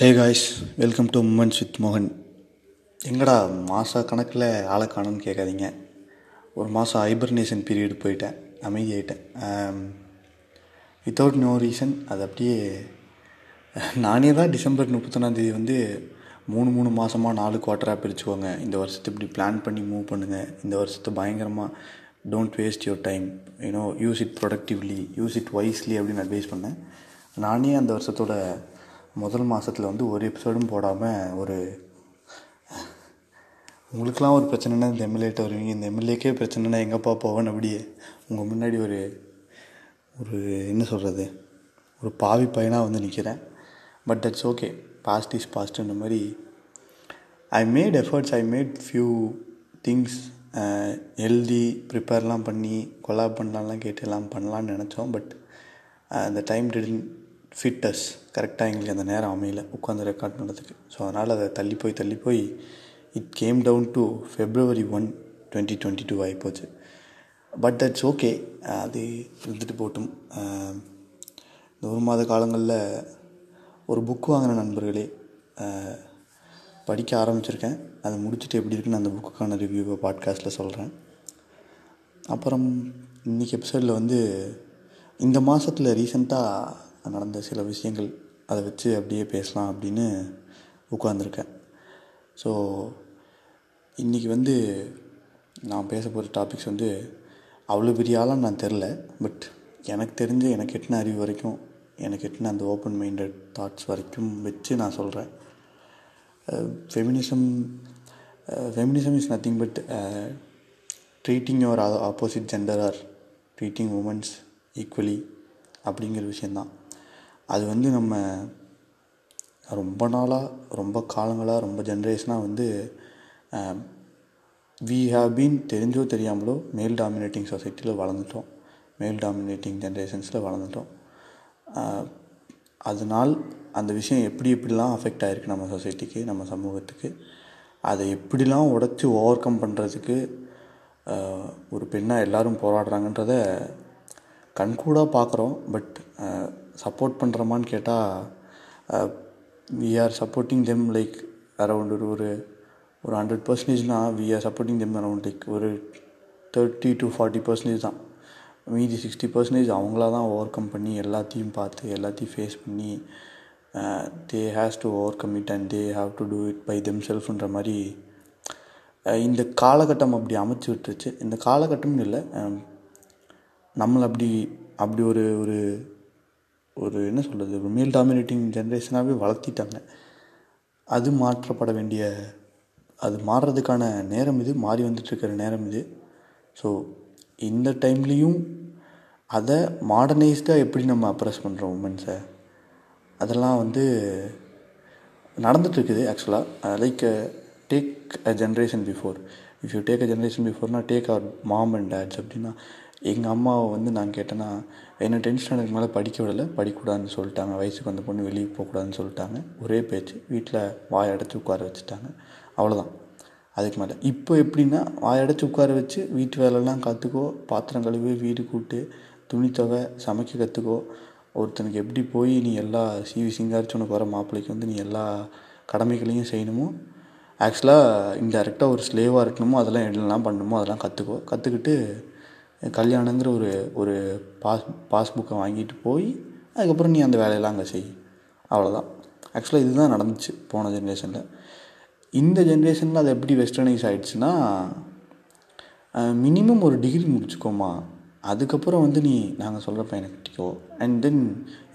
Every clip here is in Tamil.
Hey guys welcome to women's with மோகன் எங்கடா மாத கணக்கில் ஆளை காணும்னு கேட்காதீங்க. ஒரு மாதம் ஹைபர்னேஷன் பீரியட் போயிட்டேன் அமைதியாயிட்டேன். வித்தவுட் நோ ரீசன் அது அப்படியே நானே தான் டிசம்பர் முப்பத்தொன்னாந்தேதி வந்து மூணு மூணு மாதமாக நாலு குவார்ட்டராக பிரிச்சுக்கோங்க. இந்த வருஷத்தை இப்படி பிளான் பண்ணி மூவ் பண்ணுங்கள் இந்த வருஷத்தை பயங்கரமாக don't waste your time you know use it productively use it wisely அப்படின்னு அட்வைஸ் பண்ணேன். நானே அந்த வருஷத்தோட முதல் மாதத்தில் வந்து ஒரு எபிசோடும் போடாமல் ஒரு உங்களுக்கெலாம் ஒரு பிரச்சனைனா இந்த எம்எல்ஏட்ட வருவீங்க. இந்த எம்எல்ஏக்கே பிரச்சனைனா எங்கப்பா போவேன் அப்படியே? உங்கள் முன்னாடி ஒரு ஒரு என்ன சொல்கிறது ஒரு பாவி பையனாக வந்து நிற்கிறேன் but that's okay past is பாஸ்ட்ன்ற மாதிரி I made efforts I made few things healthy ப்ரிப்பேர்லாம் பண்ணி கொலாப் பண்ணலாம்லாம் கேட்டு எல்லாம் பண்ணலான்னு நினச்சோம். பட் அந்த டைம் டிடன் ஃபிட்டஸ் கரெக்டாக எங்களுக்கு அந்த நேரம் அமையல. உட்காந்து ரெக்கார்ட் பண்ணுறதுக்கு ஸோ அதனால் அதை தள்ளி போய் தள்ளி போய் it came down to February one twenty twenty two ஆகிப்போச்சு பட் தட்ஸ் ஓகே அது இருந்துட்டு போட்டும். இந்த ஒரு மாத காலங்களில் ஒரு புக் வாங்கின நண்பர்களே படிக்க ஆரம்பிச்சிருக்கேன். அதை முடிச்சுட்டு எப்படி இருக்குன்னு அந்த புக்குக்கான ரிவ்யூவை பாட்காஸ்ட்டில் சொல்கிறேன் அப்புறம் இன்றைக்கி எபிசோடில் வந்து இந்த மாதத்தில் ரீசெண்டாக நடந்த சில விஷயங்கள் அதை வச்சு அப்படியே பேசலாம் அப்படின்னு உட்காந்துருக்கேன் ஸோ இன்றைக்கி வந்து நான் பேச போகிற டாபிக்ஸ் வந்து அவ்வளோ பெரிய ஆளாக நான் தெரில. பட் எனக்கு தெரிஞ்ச எனக்கு எட்டின அறிவு வரைக்கும் எனக்கு எட்டின அந்த ஓப்பன் மைண்டட் தாட்ஸ் வரைக்கும் வச்சு நான் சொல்கிறேன் feminism feminism is nothing but treating your opposite gender or treating women's equally அப்படிங்கிற விஷயந்தான் அது வந்து நம்ம ரொம்ப நாளாக ரொம்ப காலங்களாக ரொம்ப ஜென்ரேஷனாக வந்து வி ஹாவ் பீன் தெரிஞ்சோ தெரியாமலோ மேல் டாமினேட்டிங் சொசைட்டியில் வளர்ந்துட்டோம். மேல் டாமினேட்டிங் ஜென்ரேஷன்ஸில் வளர்ந்துட்டோம். அதனால் அந்த விஷயம் எப்படி எப்படிலாம் அஃபெக்ட் ஆகிருக்கு நம்ம சொசைட்டிக்கு நம்ம சமூகத்துக்கு அதை எப்படிலாம் உடச்சி ஓவர் கம் பண்ணுறதுக்கு ஒரு பெண்ணாக எல்லோரும் போராடுறாங்கன்றத கண்கூடாக பார்க்குறோம். பட் சப்போர்ட் பண்ணுறோமான்னு கேட்டால் we are supporting them like around ஒரு ஒரு ஒரு hundred பர்சன்டேஜ்னால் we are supporting them around like ஒரு தேர்ட்டி டு ஃபார்ட்டி பர்சன்டேஜ் தான். மீதி சிக்ஸ்டி பர்சன்டேஜ் அவங்களா தான் ஓவர் கம் பண்ணி எல்லாத்தையும் பார்த்து எல்லாத்தையும் ஃபேஸ் பண்ணி they has to overcome it and they have to do it by them செல்ஃப்ன்ற மாதிரி இந்த காலகட்டம் அப்படி அமைச்சு விட்டுருச்சு. இந்த காலகட்டம்னு இல்லை நம்மளை அப்படி அப்படி ஒரு ஒரு ஒரு என்ன சொல்கிறது ஒரு மேல் டாமினேட்டிங் ஜென்ரேஷனாகவே வளர்த்திட்டாங்க. அது மாற்றப்பட வேண்டிய அது மாறுறதுக்கான நேரம் இது மாறி வந்துட்டுருக்கிற நேரம் இது. ஸோ இந்த டைம்லேயும் அதை மாடர்னைஸ்டாக எப்படி நம்ம அப்ரெஸ் பண்ணுறோம் உமன்ஸை அதெல்லாம் வந்து நடந்துட்டுருக்குது ஆக்சுவலாக like take a generation before if you take a generation பிஃபோர்னா take our mom and dads அப்படின்னா எங்கள் அம்மாவை வந்து நான் கேட்டேன்னா என்ன டென்ஷன் ஸ்டாண்டர்டுக்கு மேலே படிக்க விடலை. படிக்கக்கூடாதுன்னு சொல்லிட்டாங்க. வயசுக்கு வந்த பொண்ணு வெளியே போகக்கூடாதுன்னு சொல்லிட்டாங்க. ஒரே பேச்சு. வீட்டில் வாய் அடைச்சி உட்கார வச்சுட்டாங்க. அவ்வளோதான் அதுக்கு மேலே. இப்போ எப்படின்னா வாய் அடைச்சி உட்கார வச்சு வீட்டு வேலைலாம் கற்றுக்கோ பாத்திரம் கழுவி வீடு கூட்டு துணி துவை சமைக்க கற்றுக்கோ ஒருத்தனுக்கு எப்படி போய் நீ எல்லா சிவி சிங்காரிச்சு உனக்கு வர மாப்பிள்ளைக்கு வந்து நீ எல்லா கடமைகளையும் செய்யணுமோ? ஆக்சுவலாக இன்டெரக்டாக ஒரு ஸ்லேவாக இருக்கணுமோ? அதெல்லாம் என்னெல்லாம் பண்ணணுமோ? அதெல்லாம் கற்றுக்கோ கற்றுக்கிட்டு கல்யாணங்கிற ஒரு ஒரு பாஸ் பாஸ்புக்கை வாங்கிட்டு போய் அதுக்கப்புறம் நீ அந்த வேலையெல்லாம் அங்கே செய். அவ்வளோதான் ஆக்சுவலாக இதுதான் நடந்துச்சு போன ஜென்ரேஷனில் இந்த ஜென்ரேஷனில் அது எப்படி வெஸ்டர்னைஸ் ஆகிடுச்சுன்னா மினிமம் ஒரு டிகிரி முடிச்சுக்கோமா. அதுக்கப்புறம் வந்து நீ நாங்கள் சொல்கிற பையனை கட்டிக்கோ. And then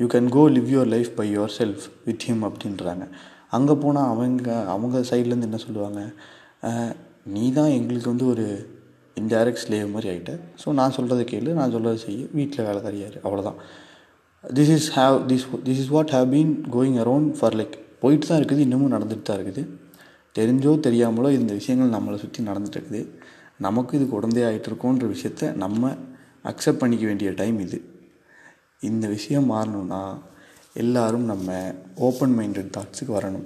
you can go live your life by yourself with him அப்படின்றாங்க. அங்கே போனால் அவங்க அவங்க சைட்லேருந்து என்ன சொல்லுவாங்க? நீ தான் எங்களுக்கு வந்து ஒரு இன்டைரக்ட் ஸ்லேவ் மாதிரி ஆகிட்டேன் ஸோ நான் சொல்கிறத கேளு நான் சொல்கிறத செய்ய. வீட்டில் வேலை கறியாரு அவ்வளோதான் this is have this this is what have been going around for like போயிட்டு தான் இருக்குது இன்னமும் நடந்துட்டு தான் இருக்குது. தெரிஞ்சோ தெரியாமலோ இந்த விஷயங்கள் நம்மளை சுற்றி நடந்துட்டு இருக்குது. நமக்கு இதுக்கு உடந்தே ஆகிட்டுருக்கோன்ற விஷயத்த நம்ம அக்செப்ட் பண்ணிக்க வேண்டிய டைம் இது. இந்த விஷயம் மாறணும்னா எல்லோரும் நம்ம ஓப்பன் மைண்டட் தாட்ஸுக்கு வரணும்.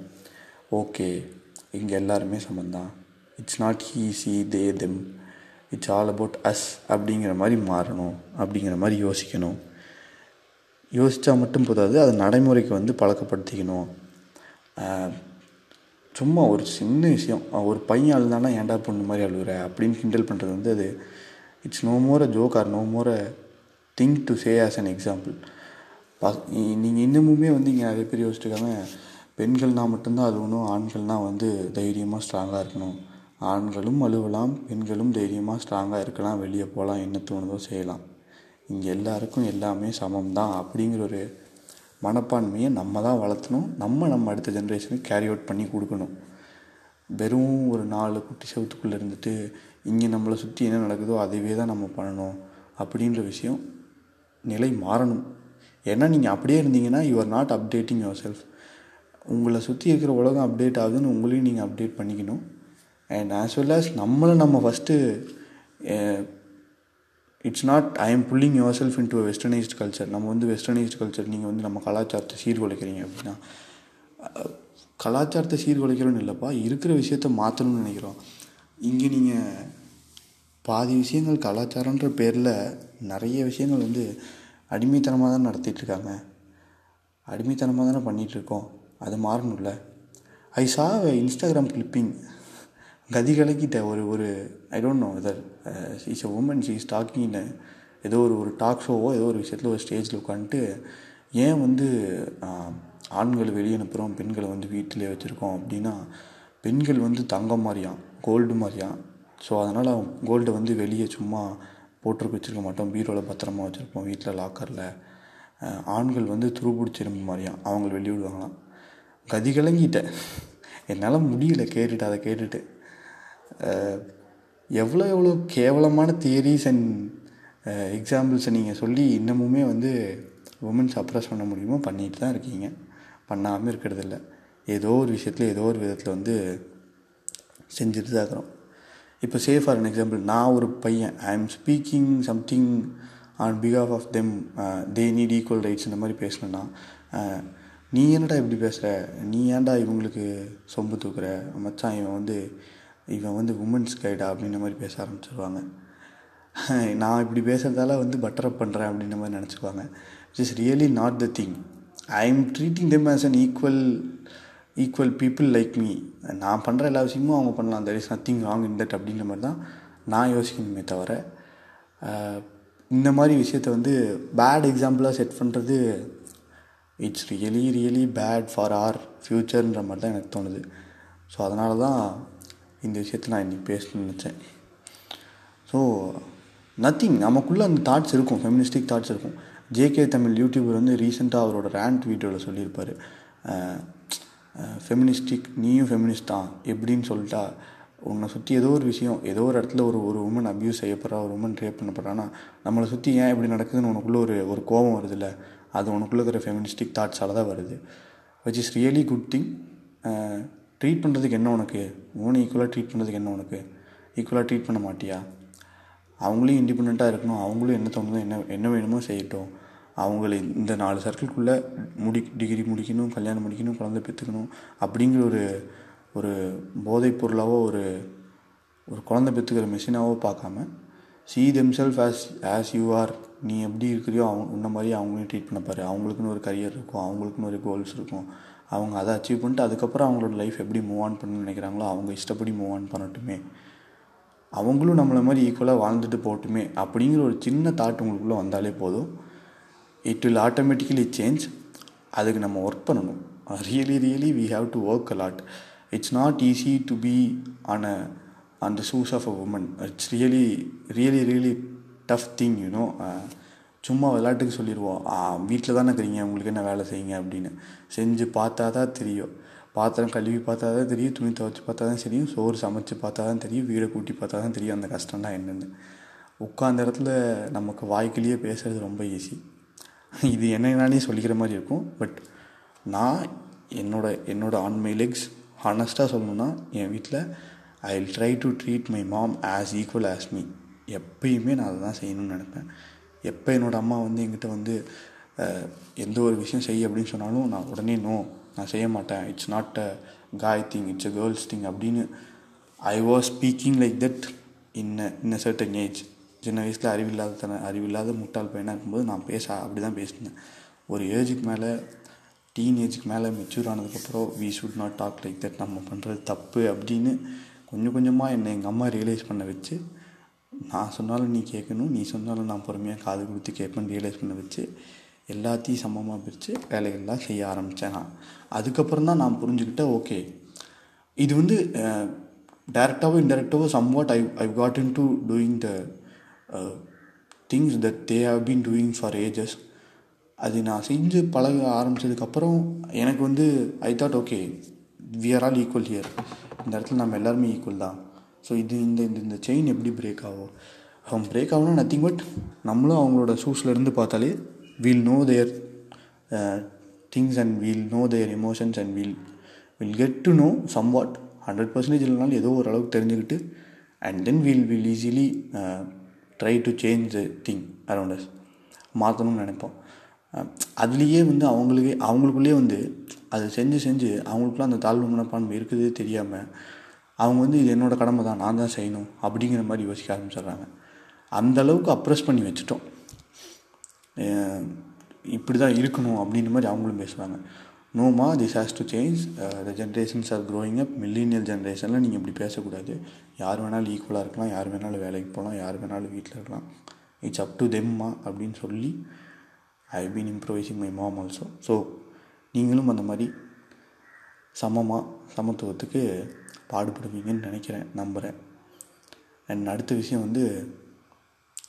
ஓகே இங்கே எல்லாருமே சம்மந்தான் it's not he see they them it's all about us அப்படிங்கிற மாதிரி மாறணும் அப்படிங்கிற மாதிரி யோசிக்கணும். யோசித்தா மட்டும் போதாது அதை நடைமுறைக்கு வந்து பழக்கப்படுத்திக்கணும். சும்மா ஒரு சின்ன விஷயம். ஒரு பையன் அழுதானா ஏன்டா பொண்ணு மாதிரி அழுகுற அப்படின்னு கிண்டல் பண்ணுறது வந்து அது it's no more a joke or no more a thing to say as an example பா நீங்கள் இன்னமுமே வந்து இங்கே நிறைய பேர் யோசிச்சுருக்காங்க பெண்கள்னால் மட்டும்தான் அழுகணும் ஆண்கள்னால் வந்து தைரியமாக ஸ்ட்ராங்காக இருக்கணும். ஆண்களும் அழுவலாம் பெண்களும் தைரியமாக ஸ்ட்ராங்காக இருக்கலாம் வெளியே போகலாம் என்ன தோணுதோ செய்யலாம். இங்கே எல்லாருக்கும் எல்லாமே சமம் தான் அப்படிங்கிற ஒரு மனப்பான்மையை நம்ம தான் வளர்த்தணும். நம்ம நம்ம அடுத்த ஜென்ரேஷனுக்கு கேரி அவுட் பண்ணி கொடுக்கணும். வெறும் ஒரு நாலு குட்டி செவத்துக்குள்ளே இருந்துட்டு இங்கே நம்மளை சுற்றி என்ன நடக்குதோ அதுவே தான் நம்ம பண்ணணும் அப்படின்ற விஷயம் நிலை மாறணும். ஏன்னா நீங்கள் அப்படியே இருந்தீங்கன்னா you are not updating yourself உங்களை சுற்றி இருக்கிற உலகம் அப்டேட் ஆகுதுன்னு உங்களையும் நீங்கள் அப்டேட் பண்ணிக்கணும். அண்ட் ஆஸ் வெல் ஆஸ் நம்மளை நம்ம first it's not I am pulling yourself into westernized culture நம்ம வந்து வெஸ்டர்னைஸ்ட் கல்ச்சர் நீங்கள் வந்து நம்ம கலாச்சாரத்தை சீர்குலைக்கிறீங்க அப்படின்னா கலாச்சாரத்தை சீர்குலைக்கிறோன்னு இல்லைப்பா இருக்கிற விஷயத்த மாற்றணும்னு நினைக்கிறோம். இங்கே நீங்கள் பாதி விஷயங்கள் கலாச்சாரன்ற பேரில் நிறைய விஷயங்கள் வந்து அடிமைத்தனமாக தான் நடத்திட்டுருக்காங்க. அடிமைத்தனமாக தானே பண்ணிகிட்ருக்கோம் அது மாறணும்ல. ஐ சா இன்ஸ்டாகிராம் கிளிப்பிங் கதி கலக்கிட்ட ஒரு ஒரு I don't know either is a woman she is talking ஏதோ ஒரு ஒரு டாக் ஷோவோ ஏதோ ஒரு விஷயத்தில் ஒரு ஸ்டேஜில் உட்காந்துட்டு ஏன் வந்து ஆண்களை வெளியே அனுப்புகிறோம் பெண்களை வந்து வீட்டிலே வச்சுருக்கோம் அப்படின்னா பெண்கள் வந்து தங்கம் மாதிரியாம் கோல்டு மாதிரியாம். ஸோ அதனால் கோல்டை வந்து வெளியே சும்மா போட்டுருக்கு வச்சுருக்க மாட்டோம் பீரோவில் பத்திரமா வச்சுருப்போம் வீட்டில் லாக்கரில் ஆண்கள் வந்து துருபிடிச்சிரும்பு மாதிரியாம் அவங்க வெளியே விடுவாங்களாம். கதி கலங்கிட்டேன் என்னால் முடியல கேட்டுட்டு அதை கேட்டுட்டு. எவ்வளோ எவ்வளோ கேவலமான தியரிஸ் அண்ட் எக்ஸாம்பிள்ஸை நீங்கள் சொல்லி இன்னமுமே வந்து உமன்ஸ் அப்ரஸ் பண்ண முடியுமோ பண்ணிட்டு தான் இருக்கீங்க. பண்ணாமல் இருக்கிறதில்ல ஏதோ ஒரு விஷயத்தில் ஏதோ ஒரு விதத்தில் வந்து செஞ்சுட்டு தான் இருக்கிறோம். இப்போ சே ஃபார் அன் எக்ஸாம்பிள் நான் ஒரு பையன் I am speaking something on because of of them they need equal rights இந்த மாதிரி பேசணுன்னா நீ என்னடா இப்படி பேசுகிற நீ ஏன்டா இவங்களுக்கு சொம்பு தூக்குற? மச்சான் இவன் வந்து இவன் வந்து உமன்ஸ் கைடா அப்படின்ற மாதிரி பேச ஆரம்பிச்சிருவாங்க. நான் இப்படி பேசுகிறதால வந்து பட்டரப் பண்ணுறேன் அப்படின்ற மாதிரி நினச்சிக்குவாங்க. It is really not the thing I am treating them as an equal equal people like me நான் பண்ணுற எல்லா விஷயமும் அவங்க பண்ணலாம். There is nothing wrong in that அப்படின்ற மாதிரி தான் நான் யோசிக்கணுமே தவிர இந்த மாதிரி விஷயத்த வந்து பேட் எக்ஸாம்பிளாக செட் பண்ணுறது it's really really bad for our ஃப்யூச்சர்ன்ற மாதிரி தான் எனக்கு தோணுது. ஸோ அதனால தான் இந்த விஷயத்தை நான் இன்றைக்கி பேசணும்னு நினச்சேன். ஸோ நத்திங் நமக்குள்ளே அந்த தாட்ஸ் இருக்கும். ஃபெமினிஸ்டிக் தாட்ஸ் இருக்கும். ஜேகே தமிழ் யூடியூபர் வந்து ரீசெண்டாக அவரோட ரேண்ட் வீடியோவில் சொல்லியிருப்பார். ஃபெமினிஸ்டிக் நீயும் ஃபெமினிஸ்ட் தான் எப்படின்னு சொல்லிட்டா உன்னை சுற்றி ஏதோ ஒரு விஷயம் ஏதோ ஒரு இடத்துல ஒரு ஒரு உமன் அப்யூஸ் செய்யப்படுறா ஒரு உமன் ரேப் பண்ணப்படுறான்னா நம்மளை சுற்றி ஏன் இப்படி நடக்குதுன்னு உனக்குள்ளே ஒரு ஒரு கோபம் வருதுல்ல? அது உனக்குள்ளே இருக்கிற ஃபெமினிஸ்டிக் தாட்ஸால் தான் வருது. Which is really good thing treat பண்ணுறதுக்கு என்ன உனக்கு? உன்னை ஈக்குவலாக ட்ரீட் பண்ணுறதுக்கு என்ன உனக்கு? ஈக்குவலாக ட்ரீட் பண்ண மாட்டியா? அவங்களும் இண்டிபெண்ட்டாக இருக்கணும். அவங்களும் என்ன தோணுதோ என்ன என்ன வேணுமோ செய்யட்டும். அவங்கள இந்த நாலு சர்க்கிள்குள்ளே முடி டிகிரி முடிக்கணும் கல்யாணம் முடிக்கணும் குழந்தை பெற்றுக்கணும் அப்படிங்கிற ஒரு ஒரு போதைப் பொருளாவோ ஒரு ஒரு குழந்தை பெற்றுக்கிற மிஷினாவோ பார்க்காம see themself as as you are நீ எப்படி இருக்கிறியோ அவங்க உன்ன மாதிரி அவங்களையும் ட்ரீட் பண்ண பாரு. அவங்களுக்குன்னு ஒரு கரியர் இருக்கும். அவங்களுக்குன்னு ஒரு கோல்ஸ் இருக்கும். அவங்க அதை அச்சீவ் பண்ணிட்டு அதுக்கப்புறம் அவங்களோட லைஃப் எப்படி மூவ் ஆன் பண்ணணும்னு நினைக்கிறாங்களோ அவங்க இஷ்டப்படி மூவ் ஆன் பண்ணட்டுமே. அவங்களும் நம்மளை மாதிரி ஈக்குவலாக வாழ்ந்துட்டு போகட்டுமே அப்படிங்கிற ஒரு சின்ன தாட் உங்களுக்குள்ளே வந்தாலே போதும். இட் வில் ஆட்டோமேட்டிக்கலி சேஞ்ச் அதுக்கு நம்ம ஒர்க் பண்ணணும். Really really we have to work a lot it's not easy to be on a on the shoes of a woman it's really really really tough thing you know சும்மா விளையாட்டுக்கு சொல்லிடுவோம். வீட்டில் தானே இருக்கிறீங்க? உங்களுக்கு என்ன வேலை செய்யுங்க? அப்படின்னு. செஞ்சு பார்த்தா தான் தெரியும். பாத்திரம் கழுவி பார்த்தா தான் தெரியும். துணி துவைச்சி பார்த்தா தான் தெரியும். சோறு சமைச்சு பார்த்தா தான் தெரியும். வீடை கூட்டி பார்த்தா தான் தெரியும் அந்த கஷ்டம்லாம் என்னென்னு. உட்காந்த இடத்துல நமக்கு வாய்க்கிலேயே பேசுகிறது ரொம்ப ஈஸி இது என்னன்னாலே சொல்லிக்கிற மாதிரி இருக்கும். பட் நான் என்னோட என்னோட ஆன் மை லெக்ஸ் ஹானஸ்ட்டாக சொல்லணுன்னா என் வீட்டில் I will try to treat my mom as equal as me எப்பயுமே நான் அதை தான் செய்யணும்னு நினப்பேன். எப்போ என்னோடய அம்மா வந்து என்கிட்ட வந்து எந்த ஒரு விஷயம் செய்ய அப்படின்னு சொன்னாலும் நான் உடனே நோ நான் செய்ய மாட்டேன். It's not a guy thing it's a girls thing அப்படின்னு I was speaking like that in in a certain age சின்ன வயசில் அறிவில்லாத தன அறிவில்லாத முட்டாள் பையனாக இருக்கும்போது நான் பேச அப்படி தான் பேசினேன். ஒரு ஏஜுக்கு மேலே டீன் ஏஜுக்கு மேலே மெச்சூர் ஆனதுக்கப்புறம் we should not talk like that நம்ம பண்ணுறது தப்பு அப்படின்னு கொஞ்சம் கொஞ்சமாக என்னை எங்கள் அம்மா ரியலைஸ் பண்ண வச்சு நான் சொன்னாலும் நீ கேட்கணும் நீ சொன்னாலும் நான் பொறுமையாக காது கொடுத்து கேட்பேன்னு ரியலைஸ் பண்ண வச்சு எல்லாத்தையும் சமமாக பிரித்து வேலைகள்லாம் செய்ய ஆரம்பித்தேன் நான். அதுக்கப்புறம் தான் நான் புரிஞ்சுக்கிட்டேன் ஓகே இது வந்து டேரெக்டாகவோ இன்டெரக்டாகவோ somewhat I I got into doing the things that they have been doing for ages அது நான் செஞ்சு பழக ஆரம்பித்ததுக்கப்புறம் எனக்கு வந்து I thought okay we are all equal here இந்த இடத்துல நம்ம எல்லாருமே ஈக்குவல் தான். ஸோ இது இந்த இந்த இந்த செயின் எப்படி பிரேக் ஆகும்? அவன் பிரேக் ஆகும்னா நத்திங் பட் நம்மளும் அவங்களோட ஷூஸில் இருந்து பார்த்தாலே we'll know their things and we'll know their emotions and we'll will get to know somewhat hundred percentage இல்லைனாலும் ஏதோ ஓரளவுக்கு தெரிஞ்சுக்கிட்டு and then we'll will easily try to change the thing around us மாற்றணும்னு நினைப்போம். Uh, அதுலேயே வந்து அவங்களுக்கே அவங்களுக்குள்ளேயே வந்து அதை செஞ்சு செஞ்சு அவங்களுக்குள்ள அந்த தாழ்வு மனப்பான்மை இருக்குது தெரியாமல் அவங்க வந்து இது என்னோடய கடமை தான் நான் தான் செய்யணும் அப்படிங்கிற மாதிரி யோசிக்க ஆரம்பிச்சிடுறாங்க. அந்த அளவுக்கு அப்ரெஸ் பண்ணி வச்சுட்டோம். இப்படி தான் இருக்கணும் அப்படின்ற மாதிரி அவங்களும் பேசுவாங்க. நோமா this has to change the generations are growing up millennial ஜென்ரேஷனில் நீங்கள் இப்படி பேசக்கூடாது. யார் வேணாலும் ஈக்குவலாக இருக்கலாம். யார் வேணாலும் வேலைக்கு போகலாம். யார் வேணாலும் வீட்டில் இருக்கலாம். இட்ஸ் அப் டு தெம்மா அப்படின்னு சொல்லி I been improvising my mom also so நீங்களும் அந்த மாதிரி சமமாக சமத்துவத்துக்கு பாடுபடுவீங்கன்னு நினைக்கிறேன் நம்புகிறேன் அண்ட் அடுத்த விஷயம் வந்து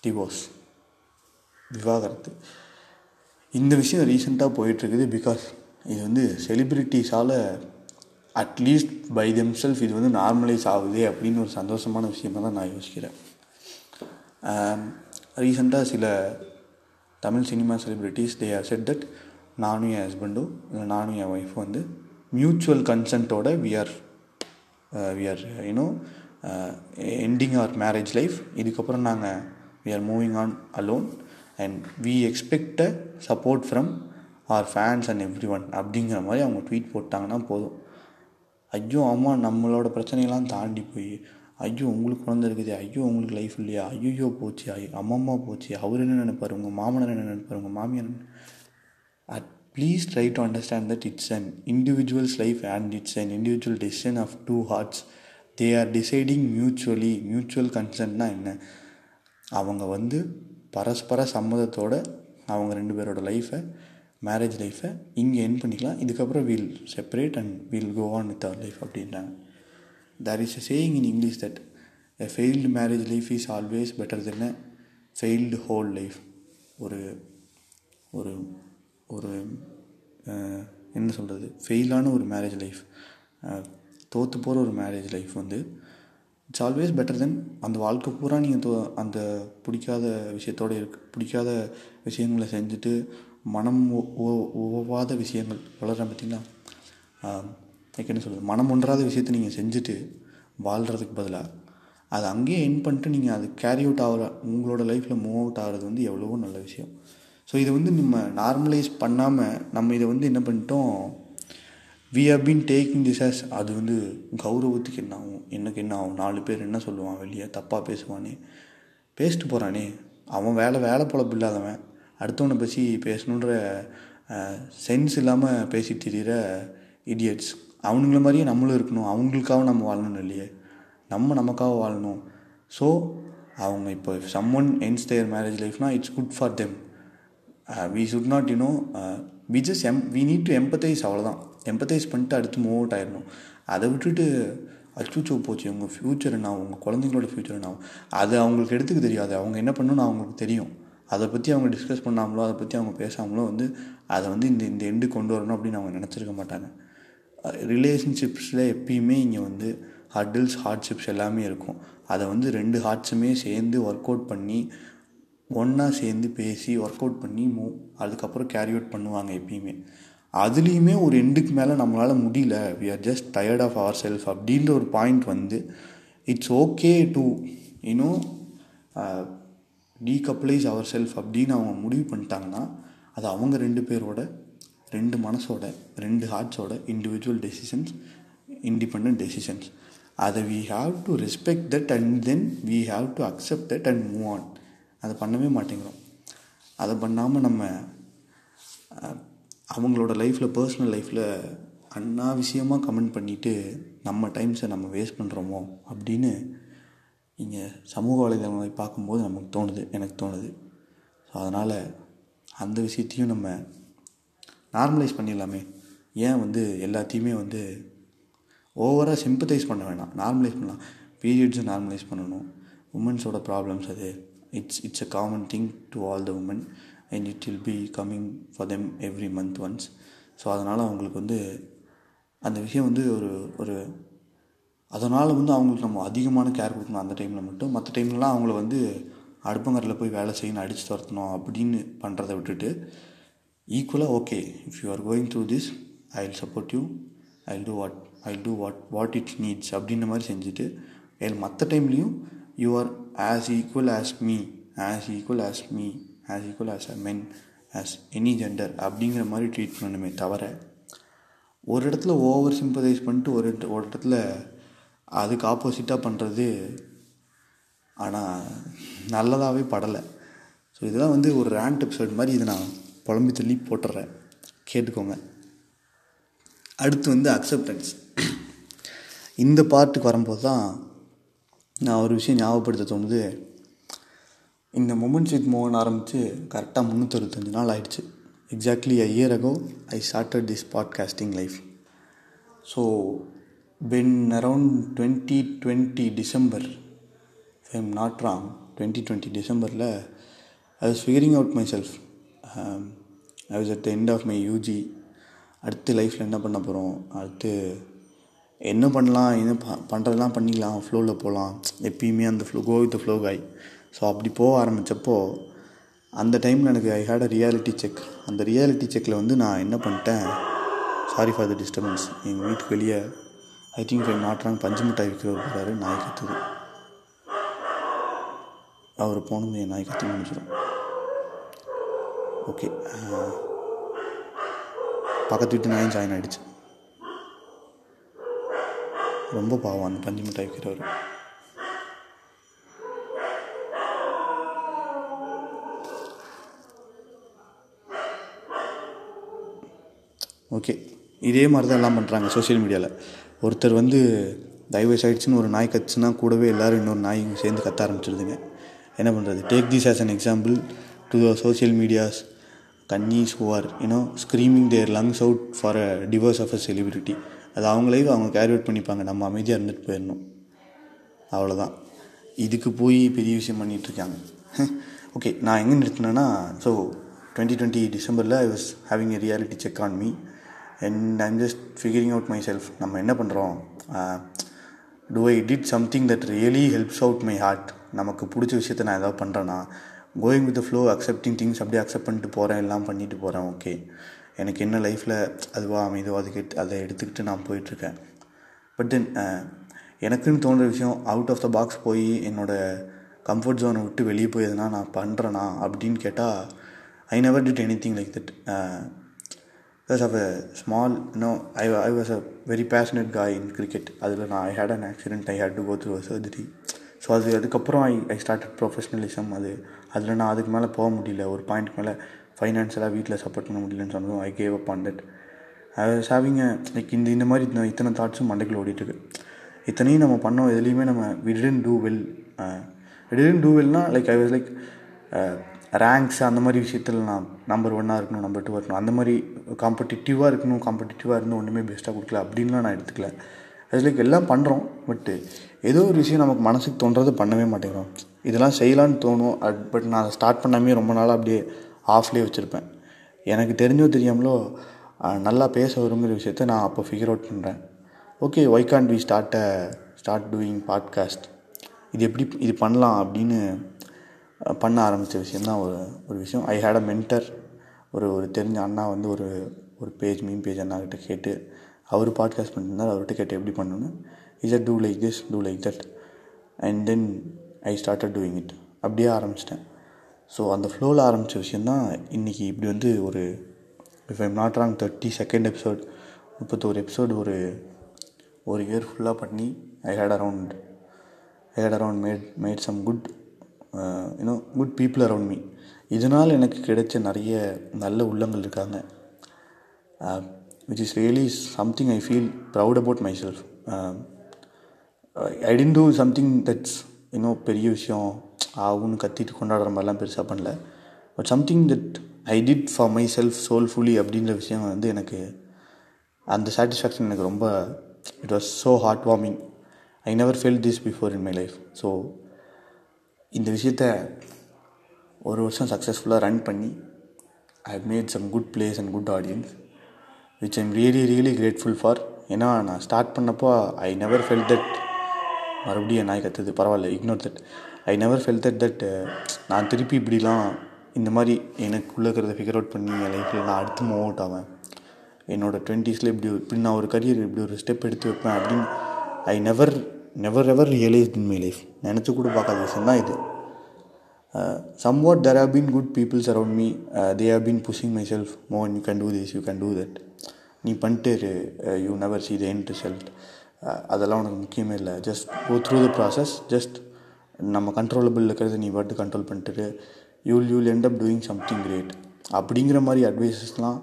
டிவோர்ஸ் விவாகரத்து. இந்த விஷயம் ரீசெண்டாக போயிட்டுருக்குது பிகாஸ் இது வந்து செலிப்ரிட்டிஸால் அட்லீஸ்ட் பை தெம்செல்ஃப் இது வந்து நார்மலைஸ் ஆகுது அப்படின்னு ஒரு சந்தோஷமான விஷயமாக தான் நான் யோசிக்கிறேன். Um, ரீசெண்டாக சில Tamil cinema celebrities they are said that நானும் என் ஹஸ்பண்டும் இல்லை நானும் என் ஒய்ஃபும் வந்து mutual கன்சென்ட்டோட we are we are you know ending our marriage life இதுக்கப்புறம் நாங்கள் we are moving on alone and we expect a support from our fans and everyone அப்படிங்கிற மாதிரி அவங்க ட்வீட் போட்டாங்கன்னா போதும். ஐயோ அம்மா நம்மளோட பிரச்சனையெல்லாம் தாண்டி போய். ஐயோ உங்களுக்கு குழந்த இருக்குது. ஐயோ உங்களுக்கு லைஃப் இல்லையா? ஐயோ போச்சு. ஐயோ அம்மம்மா போச்சு. அவர் என்ன நினைப்பார்? உங்கள் மாமனார் என்ன நினைப்பார்? உங்கள் மாமியார் at please try to understand that it's an individuals life and it's an individual decision of two hearts they are deciding mutually mutual கன்சென்ட்னா என்ன? அவங்க வந்து பரஸ்பர சம்மதத்தோடு அவங்க ரெண்டு பேரோட லைஃப்பை மேரேஜ் லைஃப்பை இங்கே என் பண்ணிக்கலாம். இதுக்கப்புறம் we'll separate and we'll go on with our life அப்படின்றாங்க. There is a saying in English that a failed marriage life is always better than a failed whole life ஒரு ஒரு ஒரு என்ன சொல்கிறது ஃபெயிலான ஒரு மேரேஜ் லைஃப் தோற்று போகிற ஒரு மேரேஜ் லைஃப் வந்து இட்ஸ் ஆல்வேஸ் பெட்டர் தென் அந்த வாழ்க்கை பூரா நீங்கள் தோ அந்த பிடிக்காத விஷயத்தோடு இருக்கு பிடிக்காத விஷயங்களை செஞ்சுட்டு மனம் ஓவாத விஷயங்கள். வளர்கிறேன் பார்த்தீங்களா? என்ன சொல்கிறது மனம் ஒன்றாத விஷயத்தை நீங்கள் செஞ்சுட்டு வாழ்கிறதுக்கு பதிலாக அதை அங்கேயே என் பண்ணிட்டு நீங்கள் அது கேரி அவுட் ஆகிற உங்களோட லைஃப்பில் மூவ் அவுட் ஆகிறது வந்து எவ்வளவோ நல்ல விஷயம். ஸோ இதை வந்து நம்ம நார்மலைஸ் பண்ணாமல் நம்ம இதை வந்து என்ன பண்ணிட்டோம்? We have been taking this as அது வந்து கௌரவத்துக்கு என்ன ஆகும்? எனக்கு என்ன ஆகும்? நாலு பேர் என்ன சொல்லுவான் வெளியே? தப்பாக பேசுவானே. பேசிட்டு போகிறானே அவன் வேலை வேலை பொழப்பு இல்லாதவன். அடுத்தவனை பற்றி பேசணுன்ற சென்ஸ் இல்லாமல் பேசி திரிகிற இடியட்ஸ் அவனுங்கள மாதிரியே நம்மளும் இருக்கணும். அவங்களுக்காக நம்ம வாழணும் இல்லையே. நம்ம நமக்காக வாழணும். ஸோ அவங்க இப்போ someone ends their marriage லைஃப்னால் it's good for them we should not you know we just um we need to empathize அவ்வளோதான் எம்பத்தைஸ் பண்ணிட்டு அடுத்து மூவ் அவுட் ஆயிடணும் அதை விட்டுட்டு அச்சுச்சோ போச்சு. உங்கள் ஃப்யூச்சர் என்ன உங்கள் குழந்தைங்களோட ஃப்யூச்சர் என்ன அது அவங்களுக்கு எடுத்துக்க தெரியாது. அவங்க என்ன பண்ணணும்னு அவங்களுக்கு தெரியும். அதை பற்றி அவங்க டிஸ்கஸ் பண்ணாமலோ அதை பற்றி அவங்க பேசாமலோ வந்து அதை வந்து இந்த இந்த எண்டு கொண்டு வரணும் அப்படின்னு அவங்க நினச்சிருக்க மாட்டாங்க. Uh, ரிலேஷன்ஷிப்ஸில் எப்பயுமே இங்கே வந்து ஹர்டில்ஸ் ஹார்ட்ஷிப்ஸ் எல்லாமே இருக்கும். அதை வந்து ரெண்டு ஹார்ட்ஸுமே சேர்ந்து ஒர்க் அவுட் பண்ணி ஒன்றா சேர்ந்து பேசி ஒர்க் அவுட் பண்ணி மூ அதுக்கப்புறம் கேரி அவுட் பண்ணுவாங்க எப்பயுமே. அதுலேயுமே ஒரு எண்டுக்கு மேலே நம்மளால் முடியல. We are just tired of ourself அப்படின்ற ஒரு பாயிண்ட் வந்து it's okay to you know decouples ourself அப்படின்னு அவங்க முடிவு பண்ணிட்டாங்கன்னா அது அவங்க ரெண்டு பேரோட ரெண்டு மனசோட ரெண்டு ஹார்ட்ஸோட இண்டிவிஜுவல் டெசிஷன்ஸ் இண்டிபெண்ட் டெசிஷன்ஸ் அதை we have to respect that and then we have to accept that and move on அதை பண்ணவே மாட்டேங்கிறோம். அதை பண்ணாமல் நம்ம அவங்களோட லைஃப்பில் பர்சனல் லைஃப்பில் அனாவசியமாக கமெண்ட் பண்ணிவிட்டு நம்ம டைம்ஸை நம்ம வேஸ்ட் பண்ணுறோமோ அப்படின்னு இங்கே சமூக வலைதளங்களை பார்க்கும்போது நமக்கு தோணுது எனக்கு தோணுது. ஸோ அதனால் அந்த விஷயத்தையும் நம்ம நார்மலைஸ் பண்ணிடலாமே. ஏன் வந்து எல்லாத்தையுமே வந்து ஓவராக சிம்பத்தைஸ் பண்ண வேணாம். நார்மலைஸ் பண்ணலாம். பீரியட்ஸும் நார்மலைஸ் பண்ணணும். உமன்ஸோட ப்ராப்ளம்ஸ் அது. It's it's a common thing to all the woman and it will be coming for them every month once so அதனால் அவங்களுக்கு வந்து அந்த விஷயம் வந்து ஒரு ஒரு அதனால் வந்து அவங்களுக்கு நம்ம அதிகமான கேர் கொடுக்கணும் அந்த டைமில் மட்டும். மற்ற டைம்லலாம் அவங்கள வந்து அடுப்பங்கரில் போய் வேலை செய்யணும் அடித்து துரத்தணும் அப்படின்னு பண்ணுறதை விட்டுட்டு ஈக்குவலாக okay if you are going through this I will support you I will do what I will do what what it needs அப்படின்ற மாதிரி செஞ்சுட்டு மற்ற டைம்லேயும் you are as equal as me as equal as me as equal as a men as any gender அப்படிங்கிற மாதிரி ட்ரீட் பண்ணணுமே தவிர ஒரு இடத்துல ஓவர் சிம்பதைஸ் பண்ணிட்டு ஒரு ஒரு இடத்துல அதுக்கு ஆப்போசிட்டாக பண்ணுறது ஆனால் நல்லதாகவே படலை. ஸோ இதெல்லாம் வந்து ஒரு ரேண்ட் எபிசோட் மாதிரி இதை நான் புலம்பி தள்ளி போட்டுடுறேன் கேட்டுக்கோங்க. அடுத்து வந்து அக்செப்டன்ஸ் இந்த பார்ட்டுக்கு வரும்போது தான் நான் ஒரு விஷயம் ஞாபகப்படுத்த தோணுது. இந்த மூமெண்ட்ஸ் வித் மோகன் ஆரம்பித்து கரெக்டாக முந்நூற்றறுபத்தஞ்சு நாள் ஆயிடுச்சு. Exactly a year ago I started this podcasting life so been around twenty twenty December I am not wrong twenty twenty டிசம்பரில் I was figuring out myself I was at the end of my UG அடுத்து லைஃப்பில் என்ன பண்ண போகிறோம் அடுத்து என்ன பண்ணலாம் என்ன ப பண்ணுறதெல்லாம் பண்ணிக்கலாம் ஃப்ளோவில் போகலாம் எப்பயுமே அந்த flow go with flow guy so அப்படி போக ஆரம்பித்தப்போ அந்த டைமில் எனக்கு I had a reality check அந்த ரியாலிட்டி செக்கில் வந்து நான் என்ன பண்ணிட்டேன் சாரி ஃபார் த டிஸ்டர்பன்ஸ் எங்கள் வீட்டுக்கு வெளியே I think five not wrong பஞ்சு மிட்டாய் விற்கிறவர் போகிறாரு நாய் கற்றுது அவர் போனது என் நாய் கற்று முடிச்சிடும் ஓகே பக்கத்து வீட்டு நாயும் ஜாயின் ஆகிடுச்சு ரொம்ப பாவம் அந்த பஞ்சு மிட்டாய் விற்கிறவர் ஓகே இதே மாதிரி தான் எல்லாம் பண்ணுறாங்க சோஷியல் மீடியாவில் ஒருத்தர் வந்து தயவு ஆகிடுச்சின்னு ஒரு நாய் கத்துச்சுன்னா கூடவே எல்லோரும் இன்னொரு நாய் சேர்ந்து கத்த ஆரம்பிச்சிருதுங்க. என்ன பண்ணுறது take this as an example to the social medias கன்னிஸ் who are you know screaming their lungs out for a divorce of a celebrity அது அவங்களே அவங்க கேரி அவுட் பண்ணிப்பாங்க. நம்ம அமைதியாக இருந்துட்டு போயிடணும். அவ்வளோதான் இதுக்கு போய் பெரிய விஷயம் பண்ணிகிட்ருக்காங்க ஓகே நான் எங்கே நிறுத்தினேன்னா ஸோ டுவெண்ட்டி டுவெண்ட்டி டிசம்பரில் I was having a reality check on me and I'm just figuring out myself நம்ம என்ன பண்ணுறோம் do I did something that really helps out my heart நமக்கு பிடிச்ச விஷயத்த நான் ஏதாவது பண்ணுறேன்னா going with flow accepting things அப்படியே அக்செப்ட் பண்ணிட்டு போகிறேன் எல்லாம் பண்ணிட்டு போகிறேன் ஓகே எனக்கு என்ன லைஃப்பில் அதுவாக அமைதோ அதுக்கு அதை எடுத்துக்கிட்டு நான் போயிட்டுருக்கேன். பட் தென் எனக்குன்னு தோன்ற விஷயம் அவுட் ஆஃப் த பாக்ஸ் போய் என்னோடய கம்ஃபர்ட் ஜோனை விட்டு வெளியே போய் எதுனா நான் பண்ணுறேனா அப்படின்னு கேட்டால் I never did anything like that because of a small no I I was a very passionate guy in cricket அதில் நான் I had an accident I had to go through surgery so அது அதுக்கப்புறம் ஐ ஐ ஸ்டார்டட் ப்ரொஃபஷ்னலிசம் அது அதில் நான் அதுக்கு மேலே போக முடியல. ஒரு பாயிண்ட் மேலே ஃபைனான்ஷியலாக வீட்டில் சப்போர்ட் பண்ண முடியலன்னு சொன்னதும் I gave up on that I like இந்த இந்த மாதிரி இந்த இத்தனை தாட்ஸும் மண்டைக்குள்ள ஓடிட்டுருக்கு. இத்தனையும் நம்ம பண்ணோம் எதுலேயுமே நம்ம we didn't do well didn't do வெல்னா like I was like ranks அந்த மாதிரி விஷயத்தில் நான் நம்பர் ஒன்னாக இருக்கணும் நம்பர் டூவாக இருக்கணும் அந்த மாதிரி காம்படிட்டிவாக இருக்கணும் காம்படிட்டிவாக இருந்து ஒன்றுமே பெஸ்ட்டாக கொடுக்கல அப்படின்லாம் நான் எடுத்துக்கல. அது லைக் எல்லாம் பண்ணுறோம் பட்டு ஏதோ ஒரு விஷயம் நமக்கு மனசுக்கு தோன்றதை பண்ணவே மாட்டேங்கிறோம். இதெல்லாம் செய்யலான்னு தோணும் பட் நான் ஸ்டார்ட் பண்ணாமே ரொம்ப நாளாக அப்படியே ஆஃப்லேயே வச்சுருப்பேன். எனக்கு தெரிஞ்சோ தெரியாமலோ நல்லா பேச வருங்கிற விஷயத்த நான் அப்போ ஃபிகர் அவுட் பண்ணுறேன் okay why can't we start a start doing podcast இது எப்படி இது பண்ணலாம் அப்படின்னு பண்ண ஆரம்பித்த விஷயந்தான் ஒரு ஒரு விஷயம். ஐ ஹேட் அ மென்டர் ஒரு ஒரு தெரிஞ்ச அண்ணா வந்து ஒரு ஒரு பேஜ் மீன் பேஜ் அண்ணாக்கிட்ட கேட்டு அவர் பாட்காஸ்ட் பண்ணியிருந்தார். அவர்கிட்ட கேட்டு எப்படி பண்ணணும்னு is at to like this to like that and then I started doing it அப்படியே ஆரம்பிச்சிட்டேன். ஸோ அந்த ஃப்ளோவில் ஆரம்பித்த விஷயந்தான் இன்றைக்கி இப்படி வந்து ஒரு if I'm not wrong thirty second episode முப்பத்தோரு எபிசோடு ஒரு ஒரு இயர் ஃபுல்லாக பண்ணி I had around I had around made made some good you know good people around me இதனால் எனக்கு கிடைச்ச நிறைய நல்ல உள்ளங்கள் இருக்காங்க. Which is really something I feel proud about myself I tend to something that's இன்னும் பெரிய விஷயம் ஆகும்னு கத்திட்டு கொண்டாடுற மாதிரிலாம் பெருசாக பண்ணல. But something that I did for myself soulfully அப்படின்ற விஷயம் வந்து எனக்கு அந்த சாட்டிஸ்ஃபேக்ஷன் எனக்கு ரொம்ப it was so heartwarming I never fell this before in my life so இந்த விஷயத்த ஒரு வருஷம் சக்ஸஸ்ஃபுல்லாக ரன் பண்ணி I made some good place and good audience which I'm really really grateful for ஏன்னா நான் ஸ்டார்ட் பண்ணப்போ ஐ நெவர் ஃபெல் தட் மறுபடியும் நாய் கற்றுது பரவாயில்ல ignore that I never fell that that நான் திருப்பி இப்படிலாம் இந்த மாதிரி எனக்குள்ளே இருக்கிறத ஃபிகர் அவுட் பண்ணி என் லைஃப்பில் நான் அடுத்து மூவ் அவுட் ஆவேன். என்னோடய டுவெண்ட்டீஸில் இப்படி இப்படி நான் ஒரு கரியர் இப்படி ஒரு ஸ்டெப் எடுத்து வைப்பேன் அப்படின்னு I never never ever realise in my life நினச்சி கூட பார்க்காத விஷயம் தான் இது. Somewhat there have been good peoples around me they have been pushing myself Mon you can do this you can do that நீ பண்ணிட்டு you never see the end result அதெல்லாம் உனக்கு முக்கியமே இல்லை. Just go through the process just நம்ம கண்ட்ரோலபிள் இருக்கிறத நீ பாட்டு கண்ட்ரோல் பண்ணிட்டு you'll you'll end up doing something great அப்படிங்கிற மாதிரி அட்வைசஸ்லாம்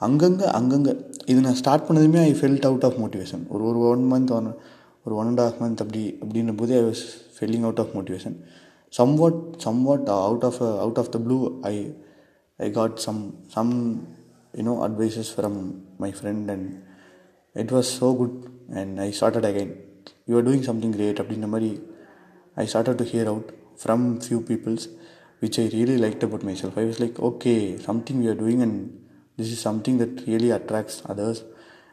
அங்கங்கே அங்கங்கே. இது நான் ஸ்டார்ட் பண்ணதுமே I felt out of motivation ஒரு ஒரு ஒன் மந்த் ஒன் ஒரு ஒன் அண்ட் ஆஃப் மந்த் அப்படி அப்படின்ற போது I was feeling out of motivation somewhat somewhat out of out of the blue I I got some some you know advices from my friend and it was so good and I started again you are doing something great அப்படின்ற மாதிரி I started to hear out from few peoples which I really like about myself I was like okay something you are doing and this is something that really attracts others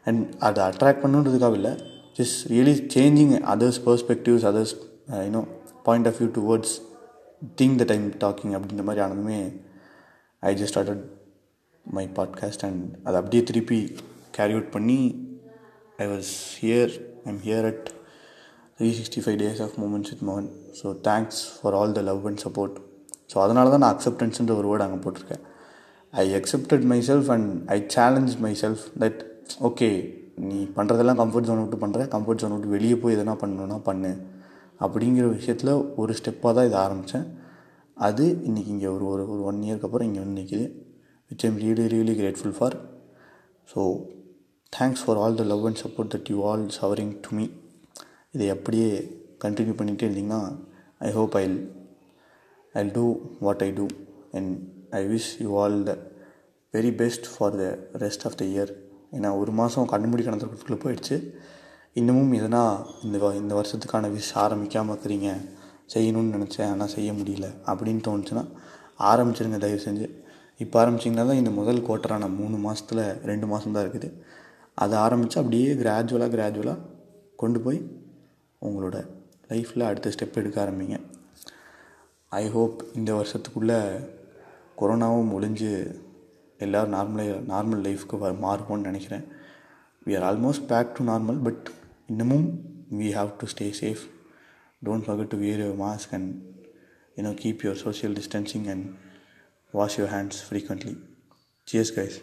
and அதை அட்ராக்ட் பண்ணுன்றதுக்காக இல்லை just really changing others perspectives others you know point of view towards thing the time talking அப்படின்ற மாதிரி ஆனதுமே I just started my podcast and அதை அப்படியே திருப்பி கேரி அவுட் பண்ணி I was here I'm here at three sixty five days of moments with மோகன் so thanks for all the love and support so அதனால தான் நான் அக்செப்டன்ஸ்ன்ற ஒரு வேர்டு அங்கே போட்டிருக்கேன். I accepted myself and I challenge myself that okay நீ பண்ணுறதெல்லாம் கம்ஃபர்ட் ஜோன் விட்டு பண்ணுற கம்ஃபர்ட் ஜோன் விட்டு வெளியே போய் எதனா பண்ணணுன்னா பண்ணு. அப்படிங்கிற விஷயத்தில் ஒரு ஸ்டெப்பாக தான் இதை ஆரம்பித்தேன் அது இன்றைக்கி இங்கே ஒரு ஒரு ஒரு ஒன் இயர்க்கு அப்புறம் இங்கே வந்து நிற்கிது which I'm really really grateful for so thanks for all the love and support that you all showering to me இதை அப்படியே கண்டினியூ பண்ணிகிட்டே இருந்தீங்கன்னா I hope I I do what I do and I wish you all the very best for the rest of the year ஏன்னா ஒரு மாதம் கண்மூடி கணக்குள்ளே போயிடுச்சு. இன்னமும் எதனா இந்த இந்த வருஷத்துக்கான விஷ் ஆரம்பிக்காமல் இருக்கிறீங்க. செய்யணும்னு நினச்சேன் ஆனால் செய்ய முடியல அப்படின்னு தோணுச்சுன்னா ஆரம்பிச்சிருங்க தயவு செஞ்சு. இப்போ ஆரம்பிச்சிங்கன்னா தான் இந்த முதல் குவார்ட்டரான மூணு மாதத்தில் ரெண்டு மாதம் தான் இருக்குது. அதை ஆரம்பித்து அப்படியே கிராஜுவலாக கிராஜுவலாக கொண்டு போய் உங்களோட லைஃப்பில் அடுத்த ஸ்டெப் எடுக்க ஆரம்பிங்க. ஐ ஹோப் இந்த வருஷத்துக்குள்ளே கொரோனாவும் ஒழிஞ்சு எல்லோரும் நார்மலாக நார்மல் லைஃப்க்கு மாறுவோம்னு நினைக்கிறேன். We are almost back to normal but இன்னமும் we have to stay safe don't forget to wear your mask and you know keep your social distancing and wash your hands frequently cheers guys